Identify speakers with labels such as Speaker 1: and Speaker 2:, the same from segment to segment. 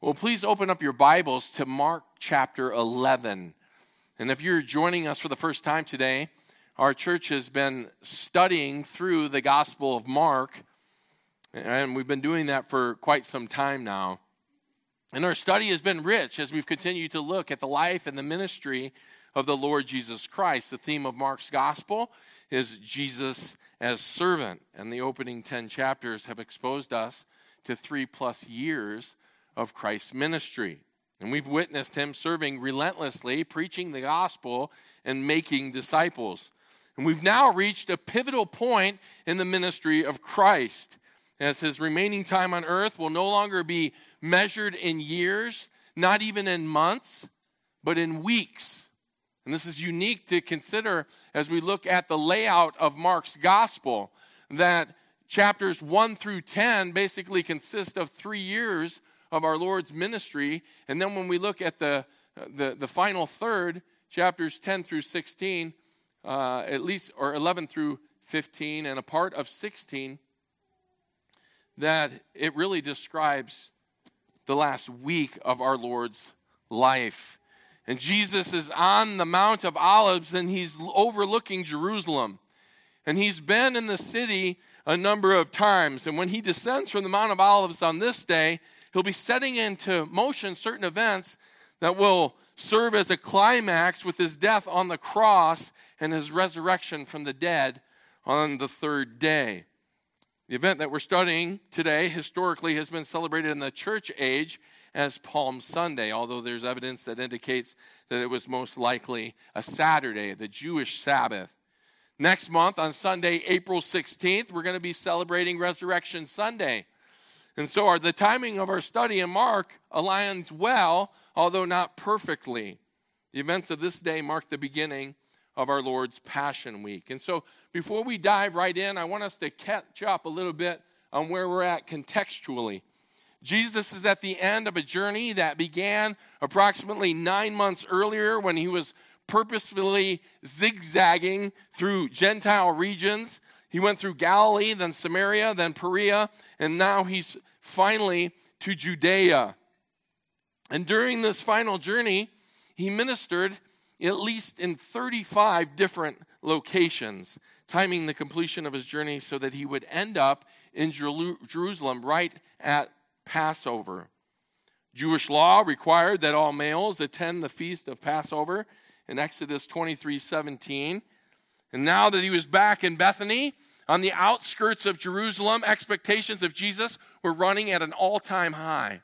Speaker 1: Well, please open up your Bibles to Mark chapter 11. And if you're joining us for the first time today, our church has been studying through the Gospel of Mark, and we've been doing that for quite some time now. And our study has been rich as we've continued to look at the life and the ministry of the Lord Jesus Christ. The theme of Mark's Gospel is Jesus as servant, and the opening 10 chapters have exposed us to three plus years of Christ's ministry. And we've witnessed him serving relentlessly, preaching the gospel, and making disciples. And we've now reached a pivotal point in the ministry of Christ, as his remaining time on earth will no longer be measured in years, not even in months, but in weeks. And this is unique to consider as we look at the layout of Mark's gospel, that chapters 1 through 10 basically consist of three years of our Lord's ministry. And then when we look at the, the, the final third, chapters 10 through 16, uh, at least, or 11 through 15, and a part of 16, that it really describes the last week of our Lord's life. And Jesus is on the Mount of Olives and he's overlooking Jerusalem. And he's been in the city a number of times. And when he descends from the Mount of Olives on this day, he'll be setting into motion certain events that will serve as a climax with his death on the cross and his resurrection from the dead on the third day. The event that we're studying today historically has been celebrated in the church age as Palm Sunday, although there's evidence that indicates that it was most likely a Saturday, the Jewish Sabbath. Next month, on Sunday, April 16th, we're going to be celebrating Resurrection Sunday. And so our, the timing of our study in Mark aligns well, although not perfectly. The events of this day mark the beginning of our Lord's Passion Week. And so before we dive right in, I want us to catch up a little bit on where we're at contextually. Jesus is at the end of a journey that began approximately nine months earlier when he was purposefully zigzagging through Gentile regions he went through Galilee, then Samaria, then Perea, and now he's finally to Judea. And during this final journey, he ministered at least in 35 different locations, timing the completion of his journey so that he would end up in Jerusalem right at Passover. Jewish law required that all males attend the feast of Passover in Exodus 23 17. And now that he was back in Bethany, on the outskirts of Jerusalem, expectations of Jesus were running at an all time high.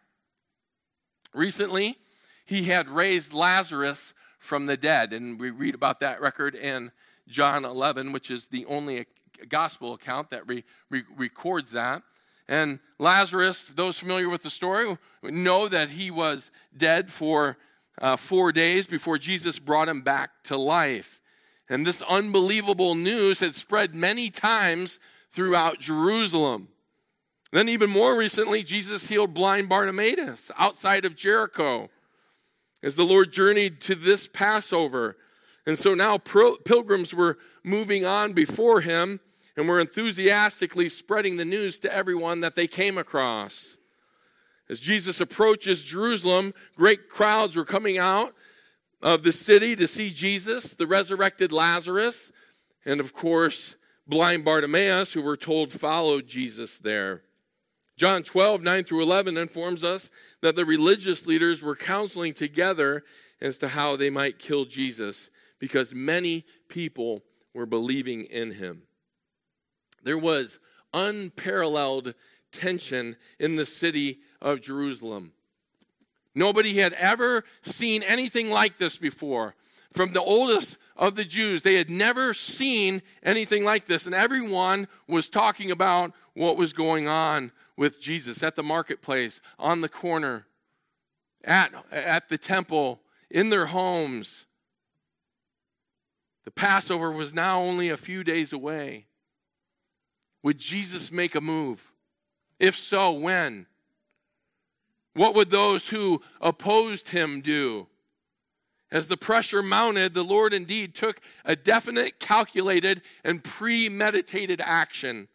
Speaker 1: Recently, he had raised Lazarus from the dead, and we read about that record in John 11, which is the only gospel account that re- re- records that. And Lazarus, those familiar with the story, know that he was dead for uh, four days before Jesus brought him back to life. And this unbelievable news had spread many times throughout Jerusalem. Then, even more recently, Jesus healed blind Bartimaeus outside of Jericho as the Lord journeyed to this Passover. And so now pilgrims were moving on before him and were enthusiastically spreading the news to everyone that they came across. As Jesus approaches Jerusalem, great crowds were coming out of the city to see Jesus, the resurrected Lazarus, and of course, blind Bartimaeus, who were told followed Jesus there. John 12, 9 through 11 informs us that the religious leaders were counseling together as to how they might kill Jesus because many people were believing in him. There was unparalleled tension in the city of Jerusalem. Nobody had ever seen anything like this before. From the oldest of the Jews, they had never seen anything like this. And everyone was talking about what was going on with Jesus at the marketplace, on the corner, at, at the temple, in their homes. The Passover was now only a few days away. Would Jesus make a move? If so, when? What would those who opposed him do? As the pressure mounted, the Lord indeed took a definite, calculated, and premeditated action.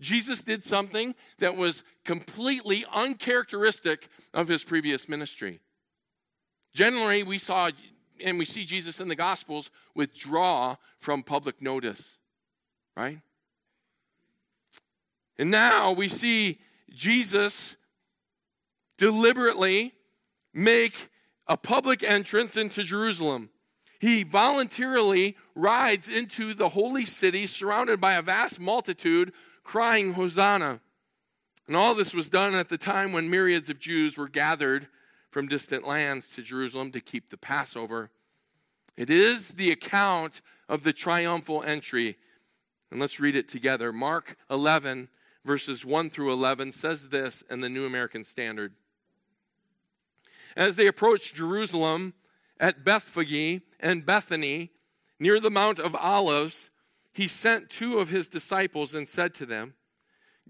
Speaker 1: Jesus did something that was completely uncharacteristic of his previous ministry. Generally, we saw and we see Jesus in the Gospels withdraw from public notice, right? And now we see Jesus deliberately make a public entrance into Jerusalem. He voluntarily rides into the holy city surrounded by a vast multitude crying, Hosanna. And all this was done at the time when myriads of Jews were gathered from distant lands to Jerusalem to keep the Passover. It is the account of the triumphal entry. And let's read it together. Mark 11, verses 1 through 11 says this in the New American Standard. As they approached Jerusalem at Bethphage and Bethany, near the Mount of Olives, he sent two of his disciples and said to them,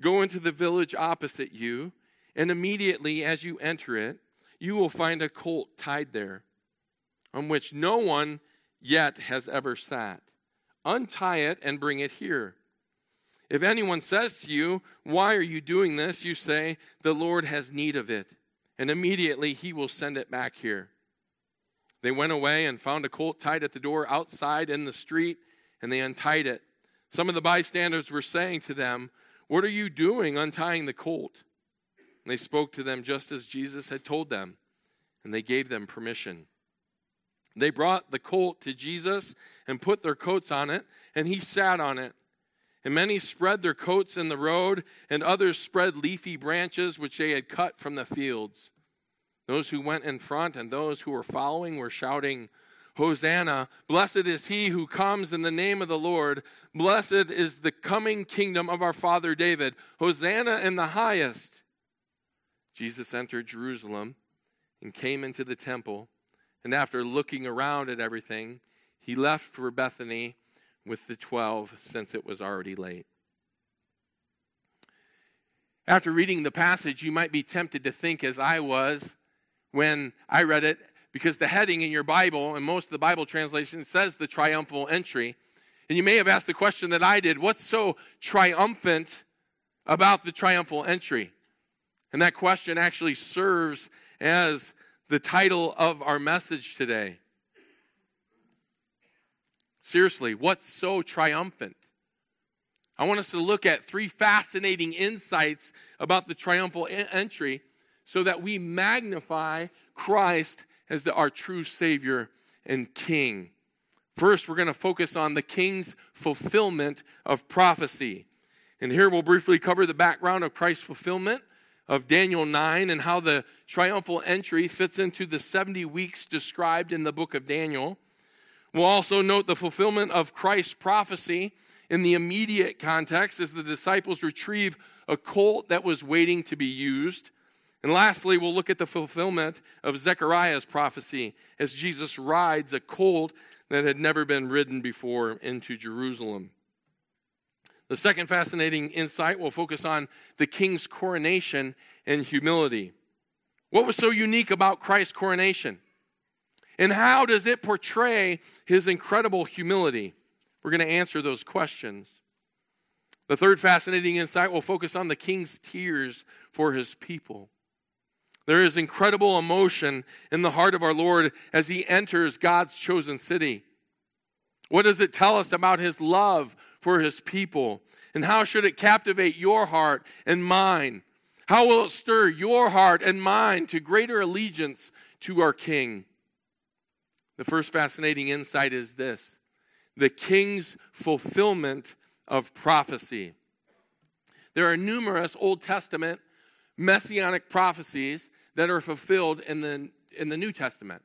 Speaker 1: Go into the village opposite you, and immediately as you enter it, you will find a colt tied there, on which no one yet has ever sat. Untie it and bring it here. If anyone says to you, Why are you doing this? you say, The Lord has need of it and immediately he will send it back here. They went away and found a colt tied at the door outside in the street, and they untied it. Some of the bystanders were saying to them, What are you doing untying the colt? And they spoke to them just as Jesus had told them, and they gave them permission. They brought the colt to Jesus and put their coats on it, and he sat on it. And many spread their coats in the road, and others spread leafy branches which they had cut from the fields. Those who went in front and those who were following were shouting, Hosanna! Blessed is he who comes in the name of the Lord. Blessed is the coming kingdom of our father David. Hosanna in the highest. Jesus entered Jerusalem and came into the temple. And after looking around at everything, he left for Bethany with the 12 since it was already late. After reading the passage, you might be tempted to think, as I was when I read it, because the heading in your Bible and most of the Bible translations says the triumphal entry. And you may have asked the question that I did what's so triumphant about the triumphal entry? And that question actually serves as the title of our message today. Seriously, what's so triumphant? I want us to look at three fascinating insights about the triumphal entry so that we magnify Christ as the, our true Savior and King. First, we're going to focus on the King's fulfillment of prophecy. And here we'll briefly cover the background of Christ's fulfillment of Daniel 9 and how the triumphal entry fits into the 70 weeks described in the book of Daniel. We'll also note the fulfillment of Christ's prophecy in the immediate context as the disciples retrieve a colt that was waiting to be used. And lastly, we'll look at the fulfillment of Zechariah's prophecy as Jesus rides a colt that had never been ridden before into Jerusalem. The second fascinating insight will focus on the king's coronation and humility. What was so unique about Christ's coronation? And how does it portray his incredible humility? We're going to answer those questions. The third fascinating insight will focus on the king's tears for his people. There is incredible emotion in the heart of our Lord as he enters God's chosen city. What does it tell us about his love for his people? And how should it captivate your heart and mine? How will it stir your heart and mine to greater allegiance to our King? The first fascinating insight is this the king's fulfillment of prophecy. There are numerous Old Testament messianic prophecies that are fulfilled in the, in the New Testament.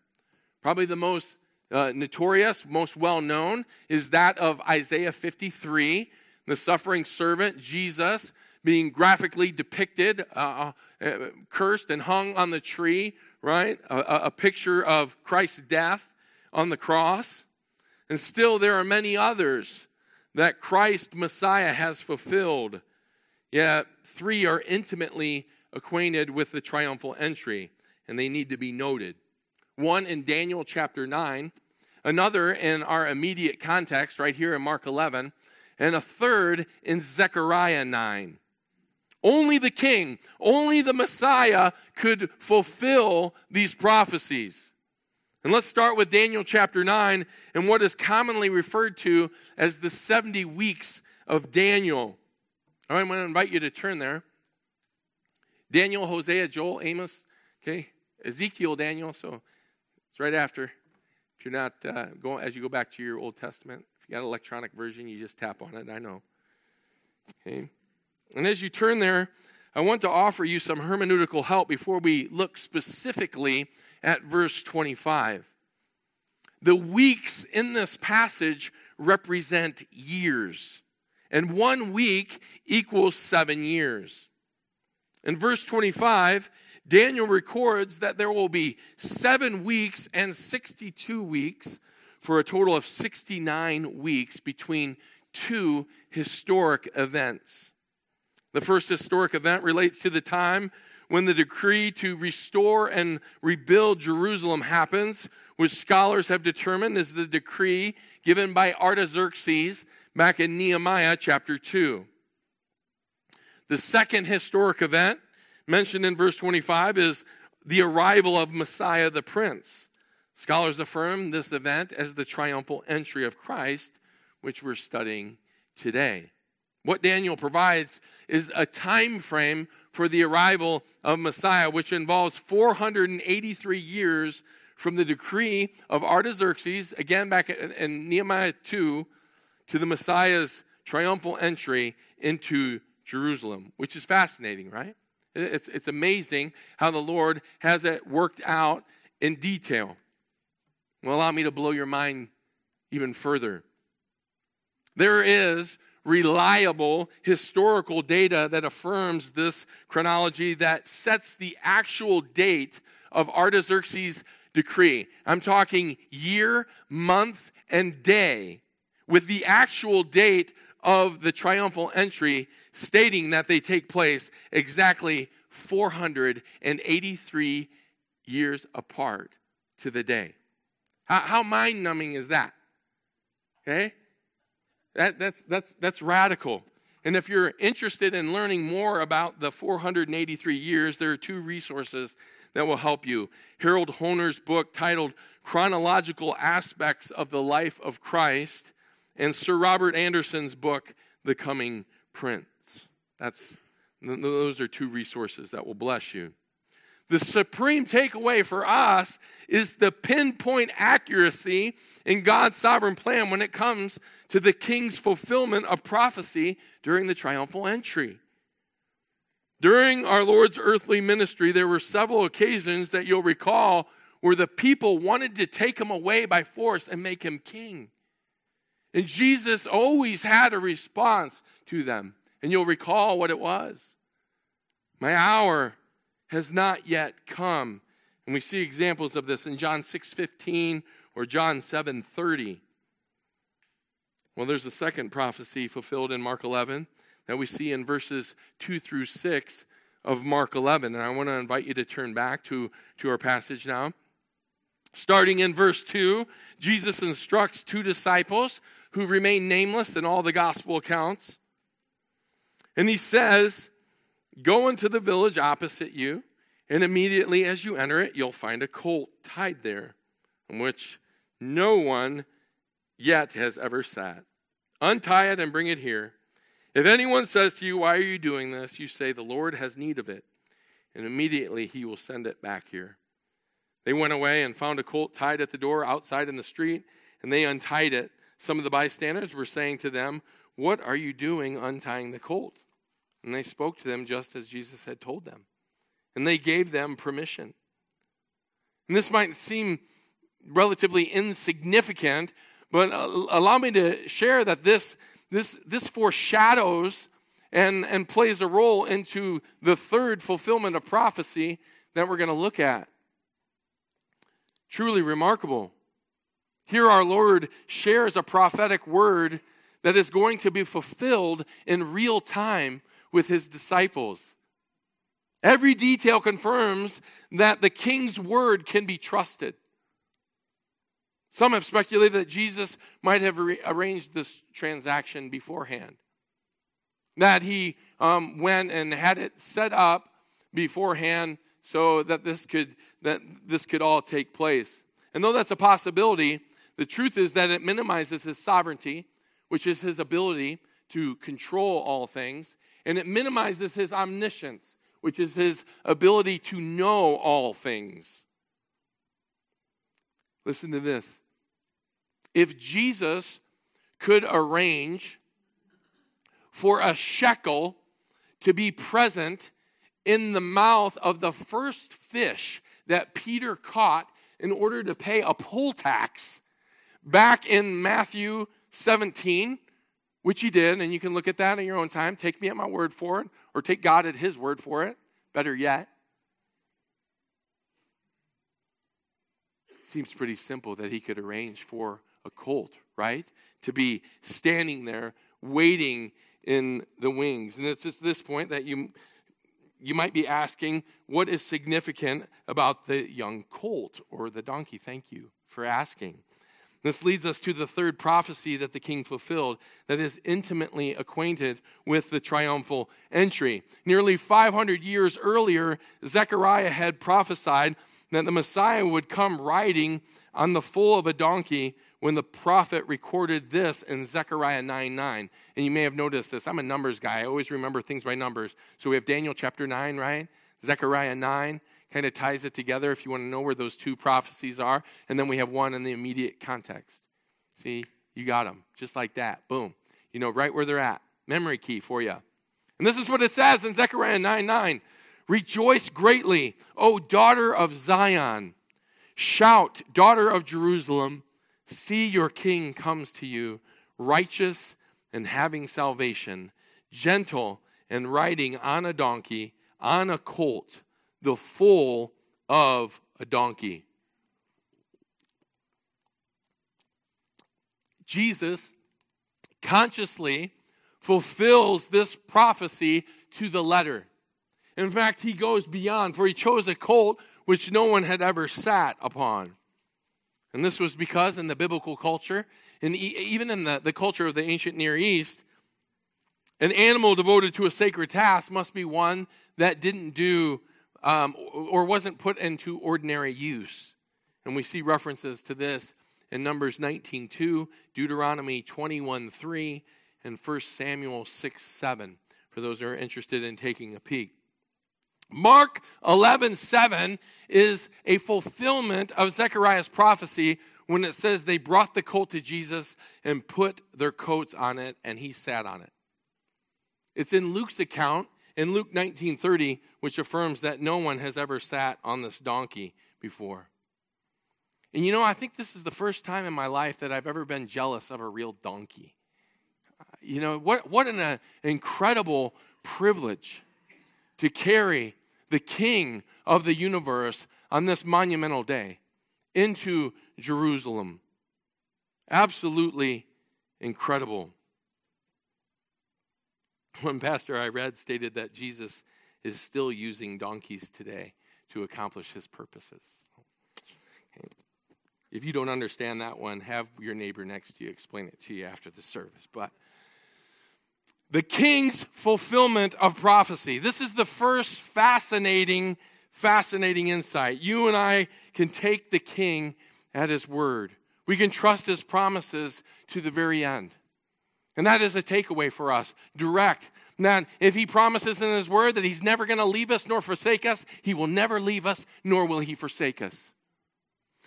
Speaker 1: Probably the most uh, notorious, most well known, is that of Isaiah 53, the suffering servant, Jesus, being graphically depicted, uh, uh, cursed and hung on the tree, right? A, a picture of Christ's death on the cross. And still, there are many others that Christ Messiah has fulfilled. Yet, three are intimately acquainted with the triumphal entry, and they need to be noted. One in Daniel chapter 9, another in our immediate context, right here in Mark 11, and a third in Zechariah 9. Only the king, only the Messiah could fulfill these prophecies. And let's start with Daniel chapter 9 and what is commonly referred to as the 70 weeks of Daniel. All right, I'm going to invite you to turn there. Daniel, Hosea, Joel, Amos, okay, Ezekiel, Daniel. So it's right after. If you're not uh, going, as you go back to your Old Testament, if you got an electronic version, you just tap on it. I know. Okay. And as you turn there, I want to offer you some hermeneutical help before we look specifically at verse 25. The weeks in this passage represent years, and one week equals seven years. In verse 25, Daniel records that there will be seven weeks and 62 weeks for a total of 69 weeks between two historic events. The first historic event relates to the time when the decree to restore and rebuild Jerusalem happens, which scholars have determined is the decree given by Artaxerxes back in Nehemiah chapter 2. The second historic event mentioned in verse 25 is the arrival of Messiah the Prince. Scholars affirm this event as the triumphal entry of Christ, which we're studying today. What Daniel provides is a time frame for the arrival of Messiah, which involves 483 years from the decree of Artaxerxes, again back in Nehemiah 2, to the Messiah's triumphal entry into Jerusalem, which is fascinating, right? It's, it's amazing how the Lord has it worked out in detail. Well, allow me to blow your mind even further. There is reliable historical data that affirms this chronology that sets the actual date of Artaxerxes' decree. I'm talking year, month, and day, with the actual date of the triumphal entry stating that they take place exactly 483 years apart to the day. How, mind numbing is that? Okay? That, that's, that's, that's radical. And if you're interested in learning more about the 483 years, there are two resources that will help you. Harold Hoehner's book titled Chronological Aspects of the Life of Christ, and Sir Robert Anderson's book, The Coming Prince. That's, those are two resources that will bless you. The supreme takeaway for us is the pinpoint accuracy in God's sovereign plan when it comes to the king's fulfillment of prophecy during the triumphal entry. During our Lord's earthly ministry, there were several occasions that you'll recall where the people wanted to take him away by force and make him king. And Jesus always had a response to them. And you'll recall what it was. My hour has not yet come. And we see examples of this in John 6:15 or John 7:30. Well, there's a second prophecy fulfilled in Mark 11 that we see in verses 2 through 6 of Mark 11. And I want to invite you to turn back to, to our passage now. Starting in verse 2, Jesus instructs two disciples who remain nameless in all the gospel accounts. And he says, Go into the village opposite you, and immediately as you enter it, you'll find a colt tied there, in which no one yet has ever sat. Untie it and bring it here. If anyone says to you, Why are you doing this? you say, The Lord has need of it, and immediately he will send it back here. They went away and found a colt tied at the door outside in the street, and they untied it. Some of the bystanders were saying to them, What are you doing untying the colt? And they spoke to them just as Jesus had told them. And they gave them permission. And this might seem relatively insignificant, but uh, allow me to share that this, this, this foreshadows and, and plays a role into the third fulfillment of prophecy that we're going to look at. Truly remarkable. Here, our Lord shares a prophetic word that is going to be fulfilled in real time with his disciples. Every detail confirms that the king's word can be trusted. Some have speculated that Jesus might have re- arranged this transaction beforehand. That he um, went and had it set up beforehand so that this could that this could all take place. And though that's a possibility, the truth is that it minimizes his sovereignty, which is his ability to control all things, and it minimizes his omniscience, which is his ability to know all things. Listen to this. If Jesus could arrange for a shekel to be present in the mouth of the first fish that Peter caught in order to pay a poll tax back in Matthew 17, which he did, and you can look at that in your own time. Take me at my word for it, or take God at his word for it. Better yet. It seems pretty simple that he could arrange for a colt, right? To be standing there waiting in the wings. And it's just this point that you you might be asking, what is significant about the young colt or the donkey? Thank you for asking. This leads us to the third prophecy that the king fulfilled that is intimately acquainted with the triumphal entry. Nearly 500 years earlier, Zechariah had prophesied that the Messiah would come riding on the foal of a donkey when the prophet recorded this in Zechariah 9 9. And you may have noticed this. I'm a numbers guy. I always remember things by numbers. So we have Daniel chapter 9, right? Zechariah 9 kind of ties it together if you want to know where those two prophecies are. And then we have one in the immediate context. See, you got them just like that. Boom. You know right where they're at. Memory key for you. And this is what it says in Zechariah 9 9. Rejoice greatly, O daughter of Zion. Shout, daughter of Jerusalem. See, your king comes to you, righteous and having salvation, gentle and riding on a donkey, on a colt, the foal of a donkey. Jesus consciously fulfills this prophecy to the letter. In fact, he goes beyond, for he chose a colt which no one had ever sat upon. And this was because in the biblical culture, and even in the, the culture of the ancient Near East, an animal devoted to a sacred task must be one that didn't do um, or wasn't put into ordinary use. And we see references to this in Numbers 19.2, Deuteronomy 21.3, and 1 Samuel 6.7, for those who are interested in taking a peek. Mark 11.7 is a fulfillment of Zechariah's prophecy when it says they brought the colt to Jesus and put their coats on it and he sat on it. It's in Luke's account in Luke 19:30 which affirms that no one has ever sat on this donkey before. And you know, I think this is the first time in my life that I've ever been jealous of a real donkey. You know, what what an uh, incredible privilege to carry the king of the universe on this monumental day into Jerusalem. Absolutely incredible. One pastor I read stated that Jesus is still using donkeys today to accomplish his purposes. If you don't understand that one, have your neighbor next to you explain it to you after the service. But the king's fulfillment of prophecy. This is the first fascinating, fascinating insight. You and I can take the king at his word. We can trust his promises to the very end. And that is a takeaway for us direct. That if he promises in his word that he's never going to leave us nor forsake us, he will never leave us nor will he forsake us.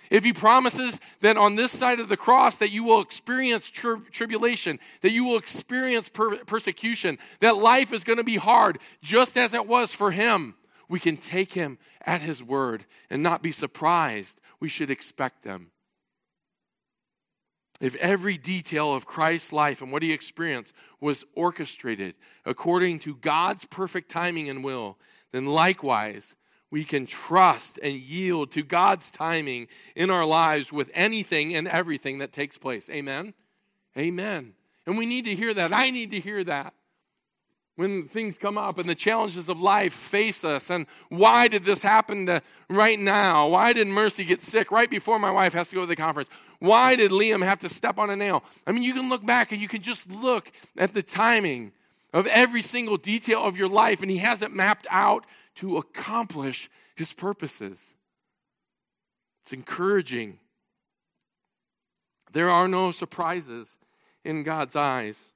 Speaker 1: If he promises that on this side of the cross that you will experience tri- tribulation, that you will experience per- persecution, that life is going to be hard, just as it was for him, we can take him at his word and not be surprised. We should expect them. If every detail of Christ's life and what he experienced was orchestrated according to God's perfect timing and will, then likewise, we can trust and yield to God's timing in our lives with anything and everything that takes place. Amen? Amen. And we need to hear that. I need to hear that. When things come up and the challenges of life face us, and why did this happen to right now? Why did Mercy get sick right before my wife has to go to the conference? Why did Liam have to step on a nail? I mean, you can look back and you can just look at the timing of every single detail of your life, and he has it mapped out to accomplish his purposes. It's encouraging. There are no surprises in God's eyes.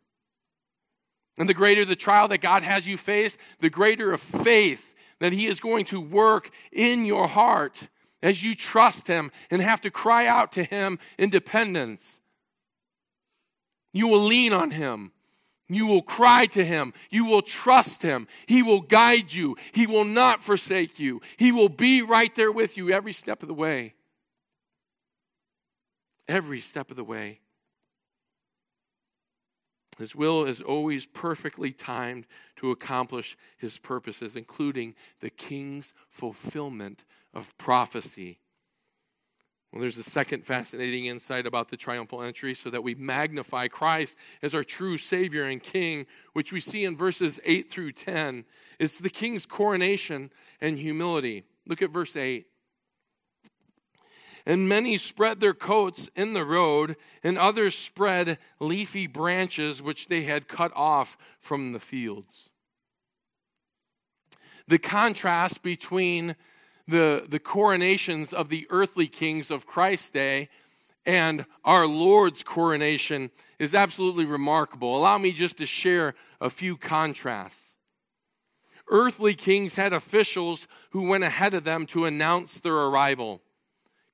Speaker 1: And the greater the trial that God has you face, the greater of faith that He is going to work in your heart as you trust Him and have to cry out to Him in dependence. You will lean on Him. You will cry to Him. You will trust Him. He will guide you. He will not forsake you. He will be right there with you every step of the way. Every step of the way. His will is always perfectly timed to accomplish his purposes, including the king's fulfillment of prophecy. Well, there's a second fascinating insight about the triumphal entry so that we magnify Christ as our true Savior and King, which we see in verses 8 through 10. It's the king's coronation and humility. Look at verse 8. And many spread their coats in the road, and others spread leafy branches which they had cut off from the fields. The contrast between the, the coronations of the earthly kings of Christ's day and our Lord's coronation is absolutely remarkable. Allow me just to share a few contrasts. Earthly kings had officials who went ahead of them to announce their arrival.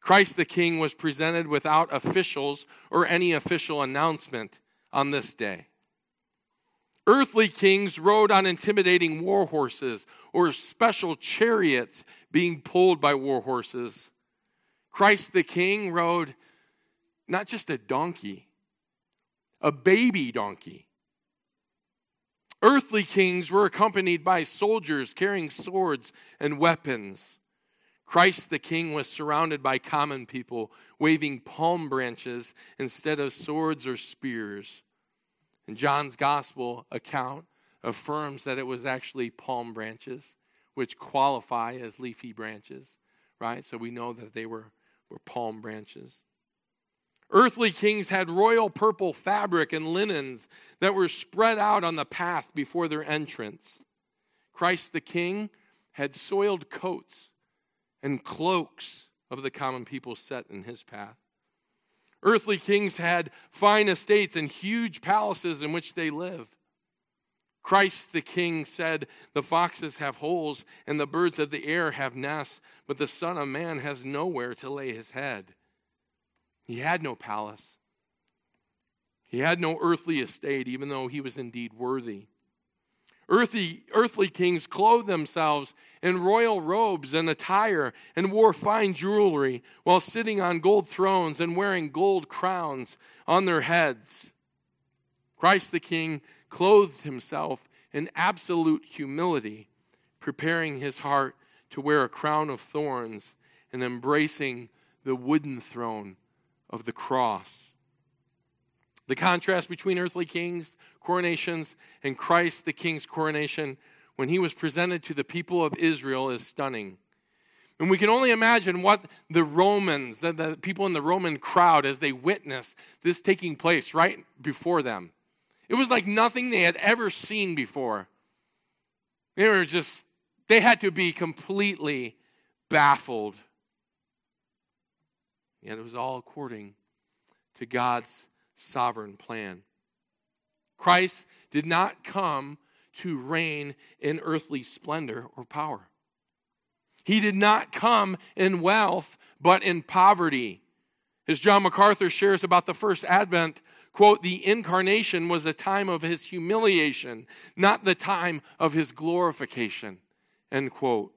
Speaker 1: Christ the King was presented without officials or any official announcement on this day. Earthly kings rode on intimidating war horses or special chariots being pulled by war horses. Christ the King rode not just a donkey, a baby donkey. Earthly kings were accompanied by soldiers carrying swords and weapons. Christ the King was surrounded by common people waving palm branches instead of swords or spears. And John's gospel account affirms that it was actually palm branches, which qualify as leafy branches, right? So we know that they were, were palm branches. Earthly kings had royal purple fabric and linens that were spread out on the path before their entrance. Christ the King had soiled coats and cloaks of the common people set in his path. Earthly kings had fine estates and huge palaces in which they live. Christ the King said, The foxes have holes and the birds of the air have nests, but the Son of Man has nowhere to lay his head. He had no palace. He had no earthly estate, even though he was indeed worthy. Earthly, earthly kings clothed themselves in royal robes and attire and wore fine jewelry while sitting on gold thrones and wearing gold crowns on their heads. Christ the King clothed himself in absolute humility, preparing his heart to wear a crown of thorns and embracing the wooden throne of the cross. The contrast between earthly kings, coronations, and Christ the king's coronation when he was presented to the people of Israel is stunning. And we can only imagine what the Romans, the, the people in the Roman crowd, as they witnessed this taking place right before them. It was like nothing they had ever seen before. They were just, they had to be completely baffled. Yet it was all according to God's sovereign plan. Christ did not come to reign in earthly splendor or power. He did not come in wealth, but in poverty. As John MacArthur shares about the first advent, quote, the incarnation was a time of his humiliation, not the time of his glorification, end quote.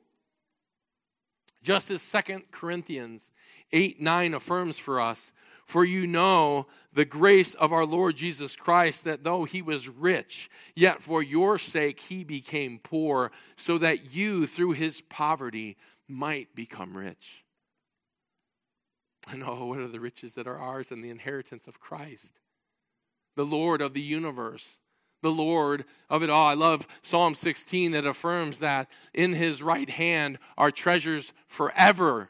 Speaker 1: Just as Second Corinthians 8 9 affirms for us, for you know the grace of our Lord Jesus Christ, that though he was rich, yet for your sake he became poor, so that you, through his poverty, might become rich. I know oh, what are the riches that are ours and the inheritance of Christ, the Lord of the universe, the Lord of it all. I love Psalm 16 that affirms that in his right hand are treasures forever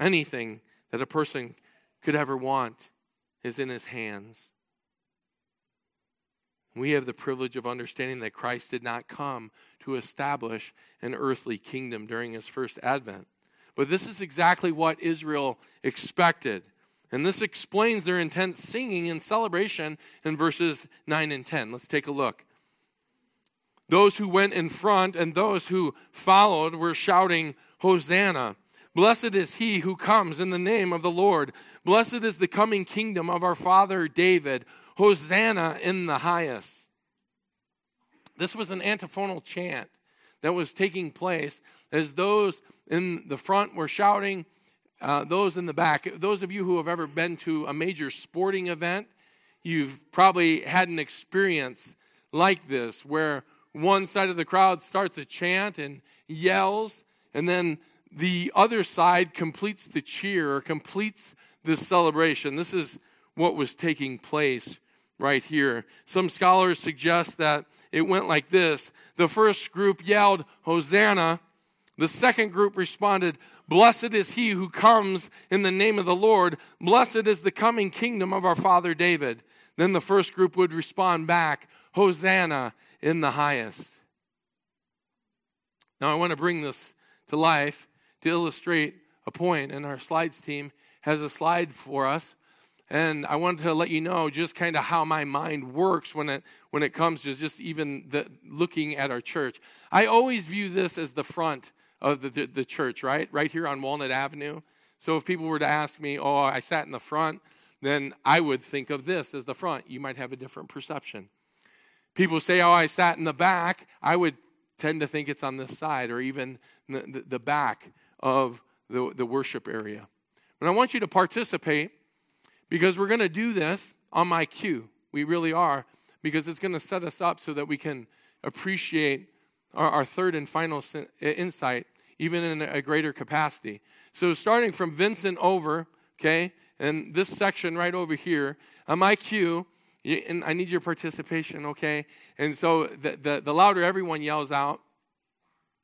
Speaker 1: anything that a person could ever want is in his hands. We have the privilege of understanding that Christ did not come to establish an earthly kingdom during his first advent. But this is exactly what Israel expected. And this explains their intense singing and celebration in verses 9 and 10. Let's take a look. Those who went in front and those who followed were shouting, Hosanna! Blessed is he who comes in the name of the Lord. Blessed is the coming kingdom of our father David. Hosanna in the highest. This was an antiphonal chant that was taking place as those in the front were shouting, uh, those in the back. Those of you who have ever been to a major sporting event, you've probably had an experience like this where one side of the crowd starts a chant and yells, and then the other side completes the cheer or completes this celebration. This is what was taking place right here. Some scholars suggest that it went like this the first group yelled, Hosanna. The second group responded, Blessed is he who comes in the name of the Lord. Blessed is the coming kingdom of our father David. Then the first group would respond back, Hosanna in the highest. Now, I want to bring this to life to illustrate a point, and our slides team has a slide for us. And I wanted to let you know just kind of how my mind works when it when it comes to just even the, looking at our church. I always view this as the front of the, the, the church, right? Right here on Walnut Avenue. So if people were to ask me, oh, I sat in the front, then I would think of this as the front. You might have a different perception. People say, oh, I sat in the back. I would tend to think it's on this side or even the, the, the back of the, the worship area. But I want you to participate because we're going to do this on my cue. We really are, because it's going to set us up so that we can appreciate our, our third and final insight, even in a greater capacity. So, starting from Vincent over, okay, and this section right over here, on my cue, and I need your participation, okay? And so the, the, the louder everyone yells out,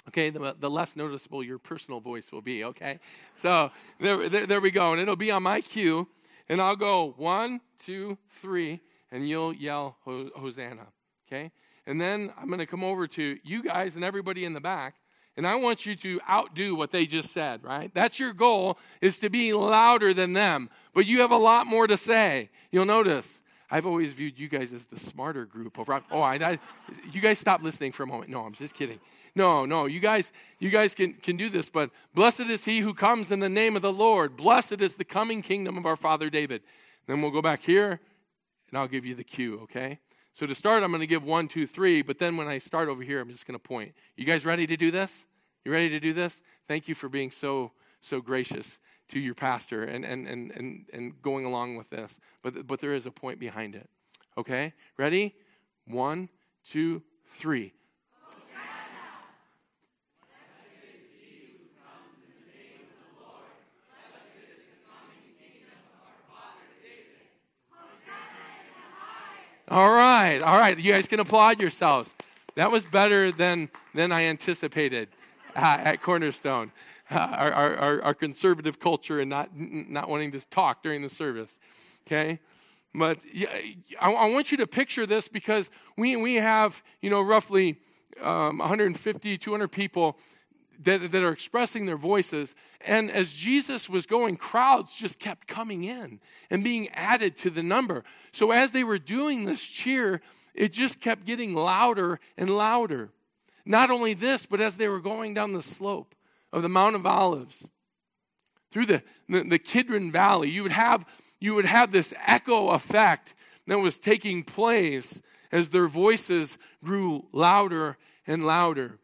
Speaker 1: okay, the, the less noticeable your personal voice will be, okay? So there, there, there we go. And it'll be on my cue. And I'll go one, two, three, and you'll yell Hosanna. Okay? And then I'm going to come over to you guys and everybody in the back, and I want you to outdo what they just said, right? That's your goal, is to be louder than them. But you have a lot more to say. You'll notice. I've always viewed you guys as the smarter group over. Oh, I, I you guys stop listening for a moment. No, I'm just kidding. No, no, you guys, you guys can, can do this, but blessed is he who comes in the name of the Lord. Blessed is the coming kingdom of our father David. Then we'll go back here, and I'll give you the cue, okay? So to start, I'm going to give one, two, three, but then when I start over here, I'm just going to point. You guys ready to do this? You ready to do this? Thank you for being so, so gracious to your pastor and, and, and, and, and going along with this. But, but there is a point behind it. Okay? Ready? One, two, three. All right, all right. You guys can applaud yourselves. That was better than, than I anticipated uh, at Cornerstone. Uh, our, our, our, conservative culture and not, not wanting to talk during the service. Okay? But yeah, I, I want you to picture this because we, we have, you know, roughly um, 150, 200 people that, that are expressing their voices. And as Jesus was going, crowds just kept coming in and being added to the number. So as they were doing this cheer, it just kept getting louder and louder. Not only this, but as they were going down the slope of the Mount of Olives, through the, the, the Kidron Valley, you would, have, you would have this echo effect that was taking place as their voices grew louder and louder.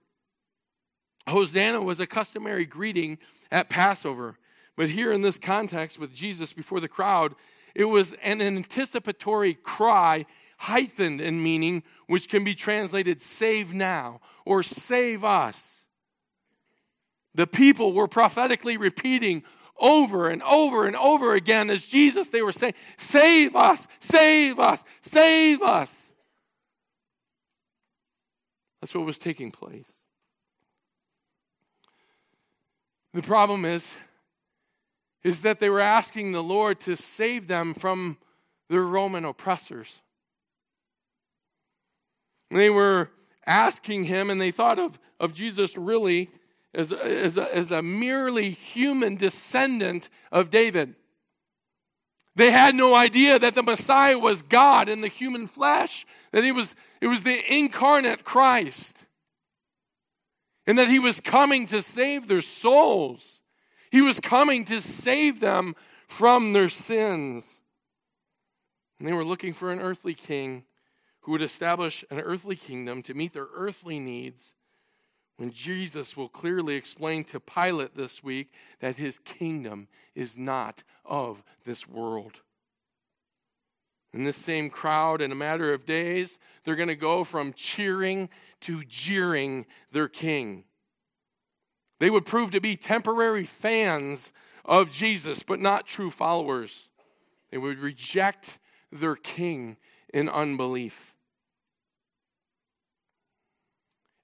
Speaker 1: Hosanna was a customary greeting at Passover. But here in this context with Jesus before the crowd, it was an anticipatory cry, heightened in meaning, which can be translated save now or save us. The people were prophetically repeating over and over and over again as Jesus, they were saying, Save us, save us, save us. That's what was taking place. The problem is, is that they were asking the Lord to save them from their Roman oppressors. They were asking him, and they thought of, of Jesus really as as, a, as a merely human descendant of David. They had no idea that the Messiah was God in the human flesh, that he was, it was the incarnate Christ, and that he was coming to save their souls. He was coming to save them from their sins. And they were looking for an earthly king who would establish an earthly kingdom to meet their earthly needs when Jesus will clearly explain to Pilate this week that his kingdom is not of this world. In this same crowd, in a matter of days, they're going to go from cheering to jeering their king. They would prove to be temporary fans of Jesus, but not true followers. They would reject their king in unbelief.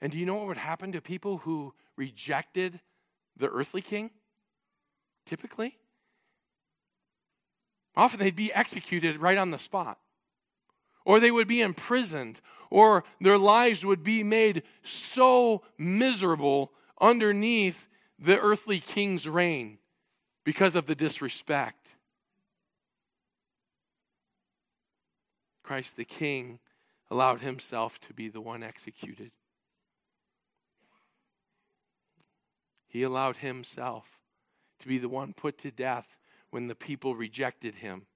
Speaker 1: And do you know what would happen to people who rejected the earthly king? Typically, often they'd be executed right on the spot, or they would be imprisoned, or their lives would be made so miserable underneath the earthly king's reign because of the disrespect. Christ the King allowed himself to be the one executed. He allowed himself to be the one put to death when the people rejected him.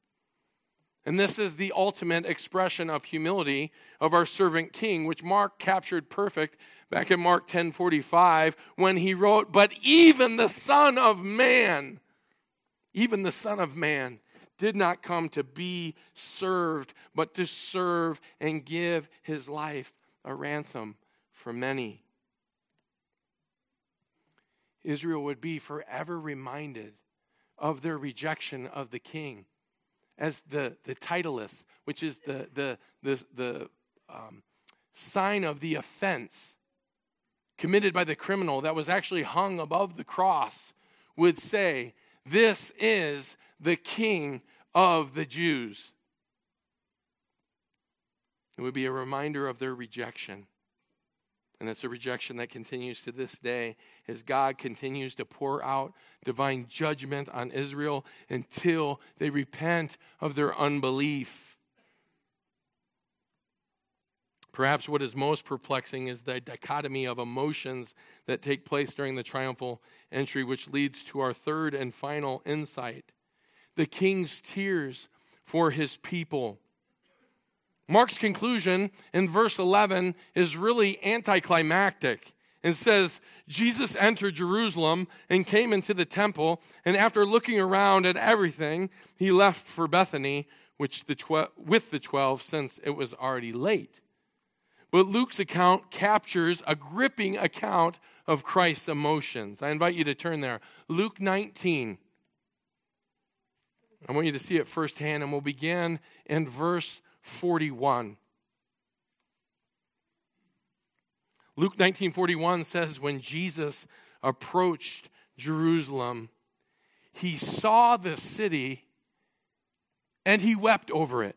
Speaker 1: And this is the ultimate expression of humility of our servant king, which Mark captured perfect back in Mark 10:45 when he wrote, "But even the son of man, even the son of man did not come to be served, but to serve and give his life a ransom for many." Israel would be forever reminded of their rejection of the king as the, the titulus, which is the, the, the, the um, sign of the offense committed by the criminal that was actually hung above the cross, would say, This is the king of the Jews. It would be a reminder of their rejection. And it's a rejection that continues to this day as God continues to pour out divine judgment on Israel until they repent of their unbelief. Perhaps what is most perplexing is the dichotomy of emotions that take place during the triumphal entry, which leads to our third and final insight the king's tears for his people. Mark's conclusion in verse 11 is really anticlimactic and says, Jesus entered Jerusalem and came into the temple, and after looking around at everything, he left for Bethany which the tw- with the 12 since it was already late. But Luke's account captures a gripping account of Christ's emotions. I invite you to turn there. Luke 19. I want you to see it firsthand, and we'll begin in verse 41. Luke 19:41 says when Jesus approached Jerusalem, he saw the city and he wept over it.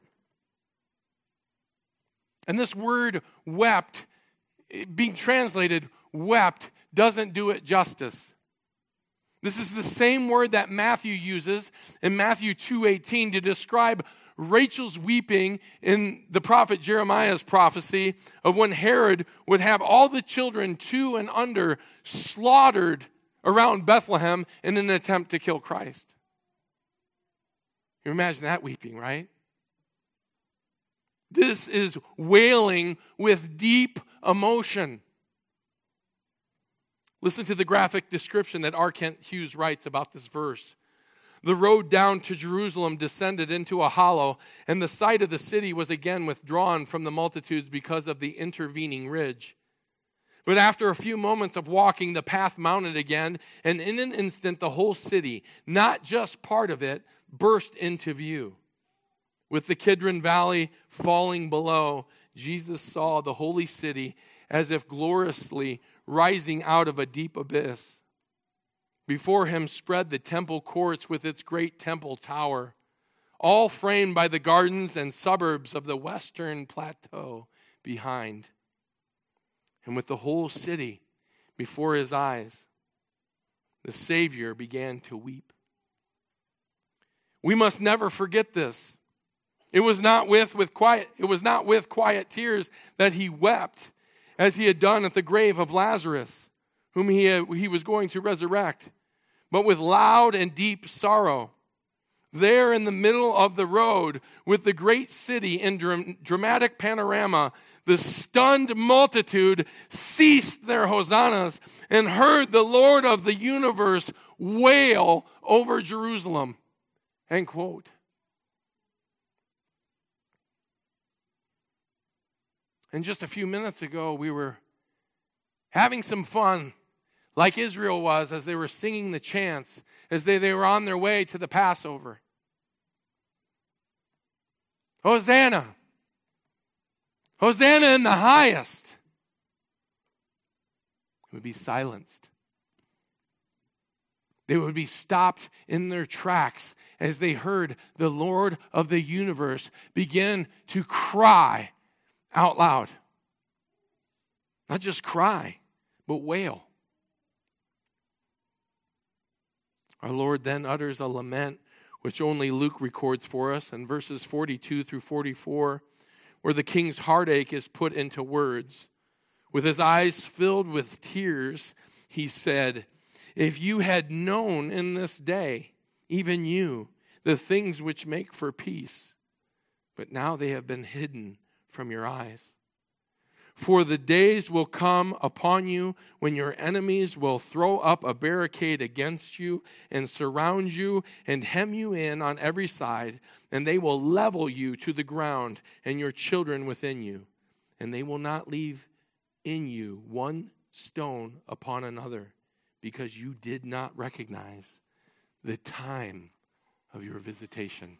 Speaker 1: And this word wept, being translated wept, doesn't do it justice. This is the same word that Matthew uses in Matthew 2:18 to describe Rachel's weeping in the prophet Jeremiah's prophecy of when Herod would have all the children two and under slaughtered around Bethlehem in an attempt to kill Christ. You imagine that weeping, right? This is wailing with deep emotion. Listen to the graphic description that R. Kent Hughes writes about this verse. The road down to Jerusalem descended into a hollow, and the sight of the city was again withdrawn from the multitudes because of the intervening ridge. But after a few moments of walking, the path mounted again, and in an instant, the whole city, not just part of it, burst into view. With the Kidron Valley falling below, Jesus saw the holy city as if gloriously rising out of a deep abyss. Before him spread the temple courts with its great temple tower, all framed by the gardens and suburbs of the western plateau behind. And with the whole city before his eyes, the Savior began to weep. We must never forget this. It was not with, with quiet, it was not with quiet tears that he wept, as he had done at the grave of Lazarus, whom he, had, he was going to resurrect, but with loud and deep sorrow. There in the middle of the road, with the great city in dramatic panorama, the stunned multitude ceased their hosannas and heard the Lord of the universe wail over Jerusalem. End quote. And just a few minutes ago, we were having some fun, like Israel was, as they were singing the chants, as they, they were on their way to the Passover. Hosanna! Hosanna in the highest! It would be silenced. They would be stopped in their tracks as they heard the Lord of the universe begin to cry out loud. Not just cry, but wail. Our Lord then utters a lament, which only Luke records for us in verses 42 through 44, where the king's heartache is put into words. With his eyes filled with tears, he said, If you had known in this day, even you, the things which make for peace, but now they have been hidden from your eyes. For the days will come upon you when your enemies will throw up a barricade against you and surround you and hem you in on every side, and they will level you to the ground and your children within you, and they will not leave in you one stone upon another, because you did not recognize the time of your visitation.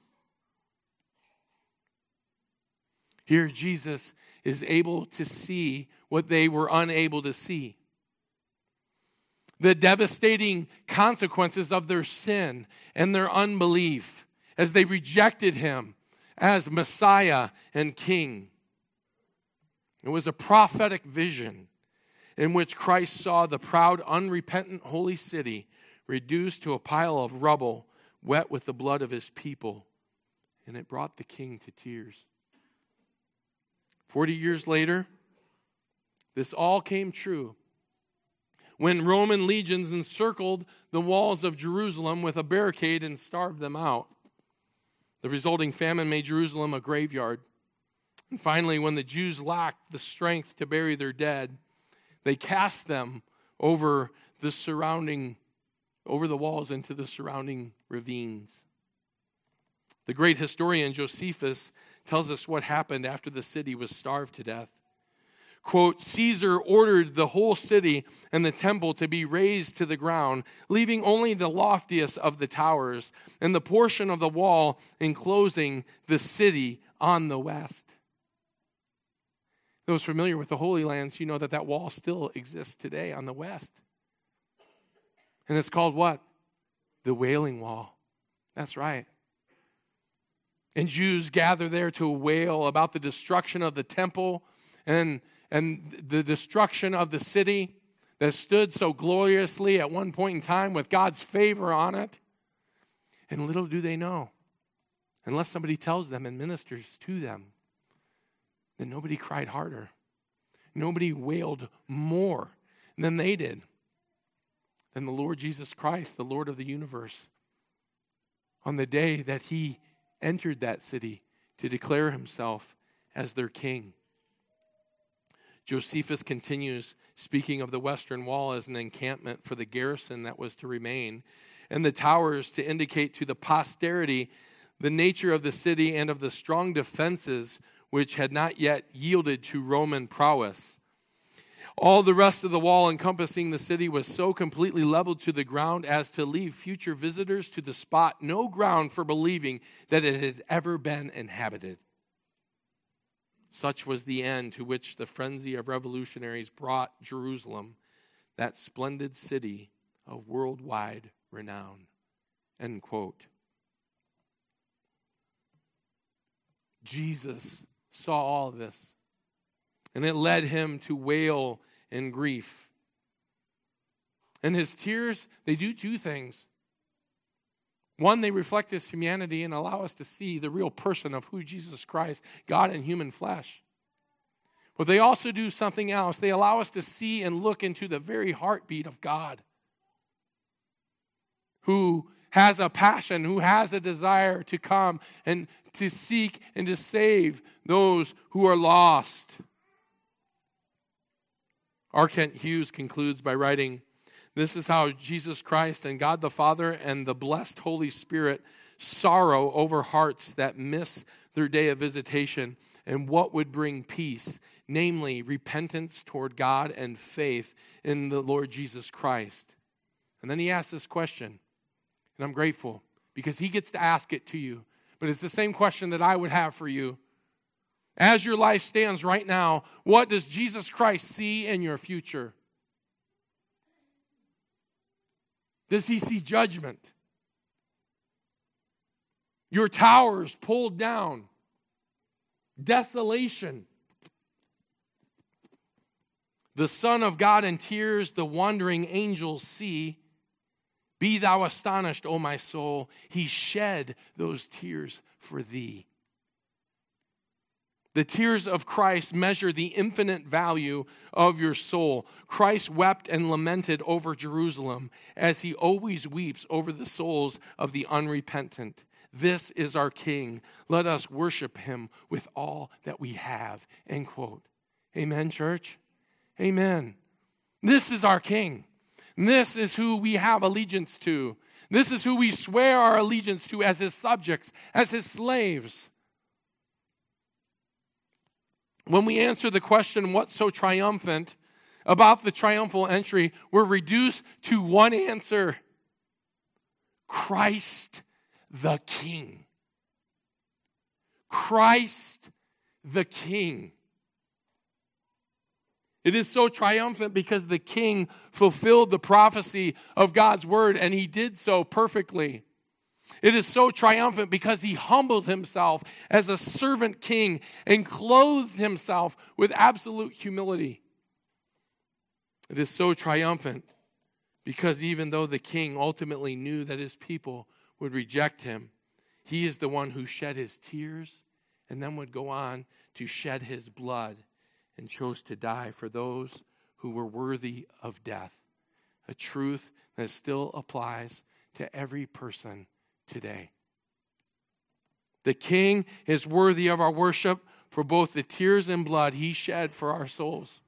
Speaker 1: Here, Jesus is able to see what they were unable to see the devastating consequences of their sin and their unbelief as they rejected him as Messiah and King. It was a prophetic vision in which Christ saw the proud, unrepentant holy city reduced to a pile of rubble wet with the blood of his people, and it brought the king to tears. Forty years later, this all came true when Roman legions encircled the walls of Jerusalem with a barricade and starved them out. The resulting famine made Jerusalem a graveyard. And finally, when the Jews lacked the strength to bury their dead, they cast them over the surrounding over the walls into the surrounding ravines. The great historian Josephus tells us what happened after the city was starved to death. Quote, Caesar ordered the whole city and the temple to be razed to the ground, leaving only the loftiest of the towers and the portion of the wall enclosing the city on the west. Those familiar with the Holy Lands, you know that that wall still exists today on the west. And it's called what? The Wailing Wall. That's right. And Jews gather there to wail about the destruction of the temple and, and the destruction of the city that stood so gloriously at one point in time with God's favor on it. And little do they know, unless somebody tells them and ministers to them, that nobody cried harder. Nobody wailed more than they did, than the Lord Jesus Christ, the Lord of the universe, on the day that he entered that city to declare himself as their king. Josephus continues speaking of the western wall as an encampment for the garrison that was to remain, and the towers to indicate to the posterity the nature of the city and of the strong defenses which had not yet yielded to Roman prowess. All the rest of the wall encompassing the city was so completely leveled to the ground as to leave future visitors to the spot no ground for believing that it had ever been inhabited. Such was the end to which the frenzy of revolutionaries brought Jerusalem, that splendid city of worldwide renown. End quote. Jesus saw all this, and it led him to wail in grief. And his tears, they do two things. One, they reflect his humanity and allow us to see the real person of who Jesus Christ, God in human flesh. But they also do something else. They allow us to see and look into the very heartbeat of God, who has a passion, who has a desire to come and to seek and to save those who are lost. R. Kent Hughes concludes by writing This is how Jesus Christ and God the Father and the blessed Holy Spirit sorrow over hearts that miss their day of visitation and what would bring peace, namely repentance toward God and faith in the Lord Jesus Christ. And then he asks this question, and I'm grateful because he gets to ask it to you. But it's the same question that I would have for you. As your life stands right now, what does Jesus Christ see in your future? Does he see judgment? Your towers pulled down, desolation. The Son of God in tears, the wandering angels see. Be thou astonished, O my soul. He shed those tears for thee. The tears of Christ measure the infinite value of your soul. Christ wept and lamented over Jerusalem as he always weeps over the souls of the unrepentant. This is our King. Let us worship him with all that we have. End quote. Amen, church? Amen. This is our King. This is who we have allegiance to. This is who we swear our allegiance to as his subjects, as his slaves. When we answer the question, what's so triumphant about the triumphal entry, we're reduced to one answer Christ the King. Christ the King. It is so triumphant because the king fulfilled the prophecy of God's word and he did so perfectly. It is so triumphant because he humbled himself as a servant king and clothed himself with absolute humility. It is so triumphant because even though the king ultimately knew that his people would reject him, he is the one who shed his tears and then would go on to shed his blood and chose to die for those who were worthy of death. A truth that still applies to every person today. The King is worthy of our worship for both the tears and blood he shed for our souls.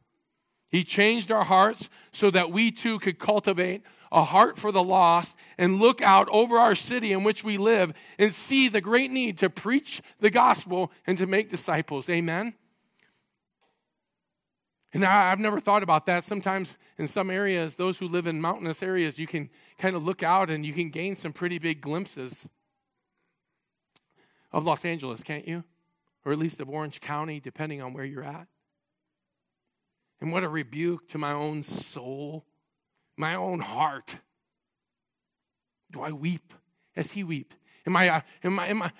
Speaker 1: He changed our hearts so that we too could cultivate a heart for the lost and look out over our city in which we live and see the great need to preach the gospel and to make disciples. Amen. And I've never thought about that. Sometimes in some areas, those who live in mountainous areas, you can kind of look out and you can gain some pretty big glimpses of Los Angeles, can't you? Or at least of Orange County, depending on where you're at. And what a rebuke to my own soul, my own heart. Do I weep as he weeps? Am I, uh, am I, am I,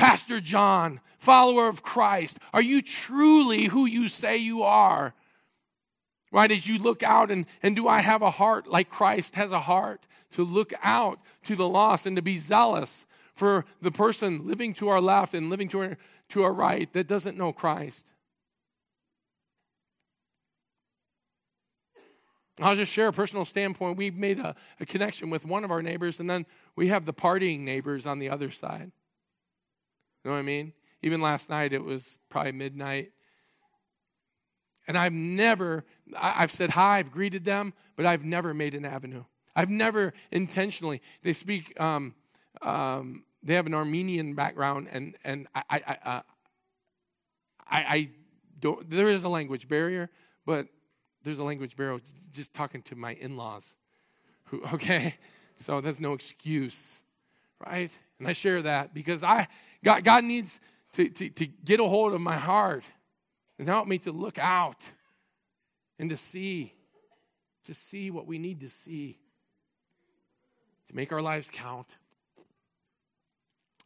Speaker 1: Pastor Jon, follower of Christ, are you truly who you say you are? Right, as you look out, and, and do I have a heart like Christ has a heart to look out to the lost and to be zealous for the person living to our left and living to our, to our right that doesn't know Christ? I'll just share a personal standpoint. We've made a, a connection with one of our neighbors, and then we have the partying neighbors on the other side. You know what I mean? Even last night, it was probably midnight. And I've never, I've said hi, I've greeted them, but I've never made an avenue. I've never intentionally, they speak, um, um, they have an Armenian background, and, and I, I, uh, I, I don't, there is a language barrier, but there's a language barrier just talking to my in laws. Okay? So that's no excuse, right? And I share that because I, God, God needs to, to, to get a hold of my heart and help me to look out and to see to see what we need to see, to make our lives count.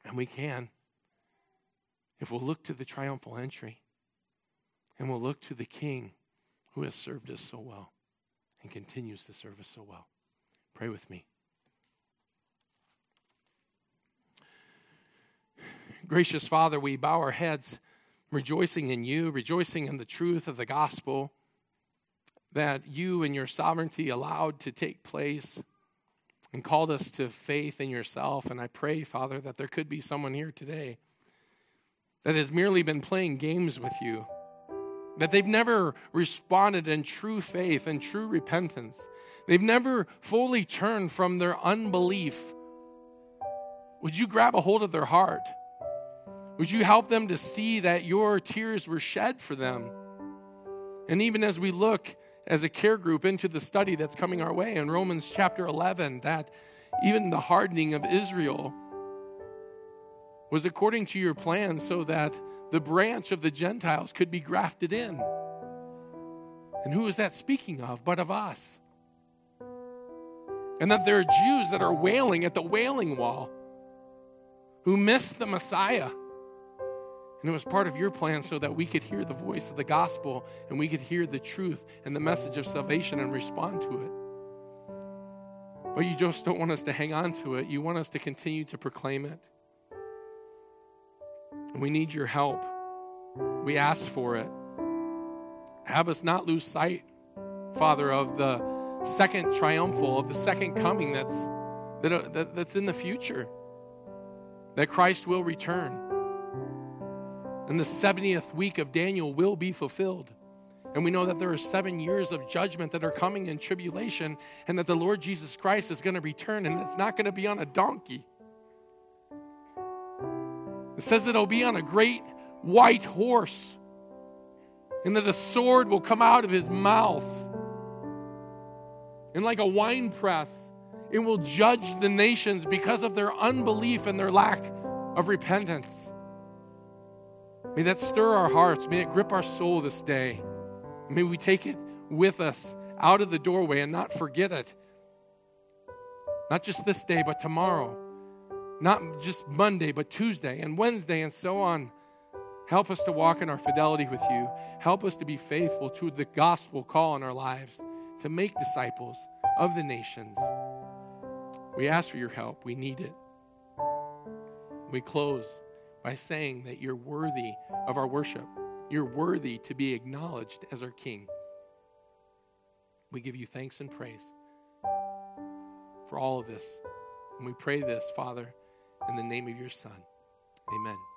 Speaker 1: And we can if we'll look to the triumphal entry and we'll look to the King who has served us so well and continues to serve us so well. Pray with me. Gracious Father, we bow our heads rejoicing in you, rejoicing in the truth of the gospel that you and your sovereignty allowed to take place and called us to faith in yourself. And I pray, Father, that there could be someone here today that has merely been playing games with you, that they've never responded in true faith and true repentance. They've never fully turned from their unbelief. Would you grab a hold of their heart? Would you help them to see that your tears were shed for them? And even as we look as a care group into the study that's coming our way in Romans chapter 11, that even the hardening of Israel was according to your plan so that the branch of the Gentiles could be grafted in. And who is that speaking of but of us? And that there are Jews that are wailing at the wailing wall who miss the Messiah and it was part of your plan so that we could hear the voice of the gospel and we could hear the truth and the message of salvation and respond to it. But you just don't want us to hang on to it. You want us to continue to proclaim it. And we need your help. We ask for it. Have us not lose sight, Father, of the second triumphal, of the second coming that's, that, that, that's in the future, that Christ will return. And the 70th week of Daniel will be fulfilled. And we know that there are seven years of judgment that are coming in tribulation, and that the Lord Jesus Christ is going to return, and it's not going to be on a donkey. It says that it'll be on a great white horse, and that a sword will come out of his mouth. And like a wine press, it will judge the nations because of their unbelief and their lack of repentance. May that stir our hearts. May it grip our soul this day. May we take it with us out of the doorway and not forget it. Not just this day, but tomorrow. Not just Monday, but Tuesday and Wednesday and so on. Help us to walk in our fidelity with you. Help us to be faithful to the gospel call in our lives to make disciples of the nations. We ask for your help. We need it. We close by saying that you're worthy of our worship. You're worthy to be acknowledged as our King. We give you thanks and praise for all of this. And we pray this, Father, in the name of your Son. Amen.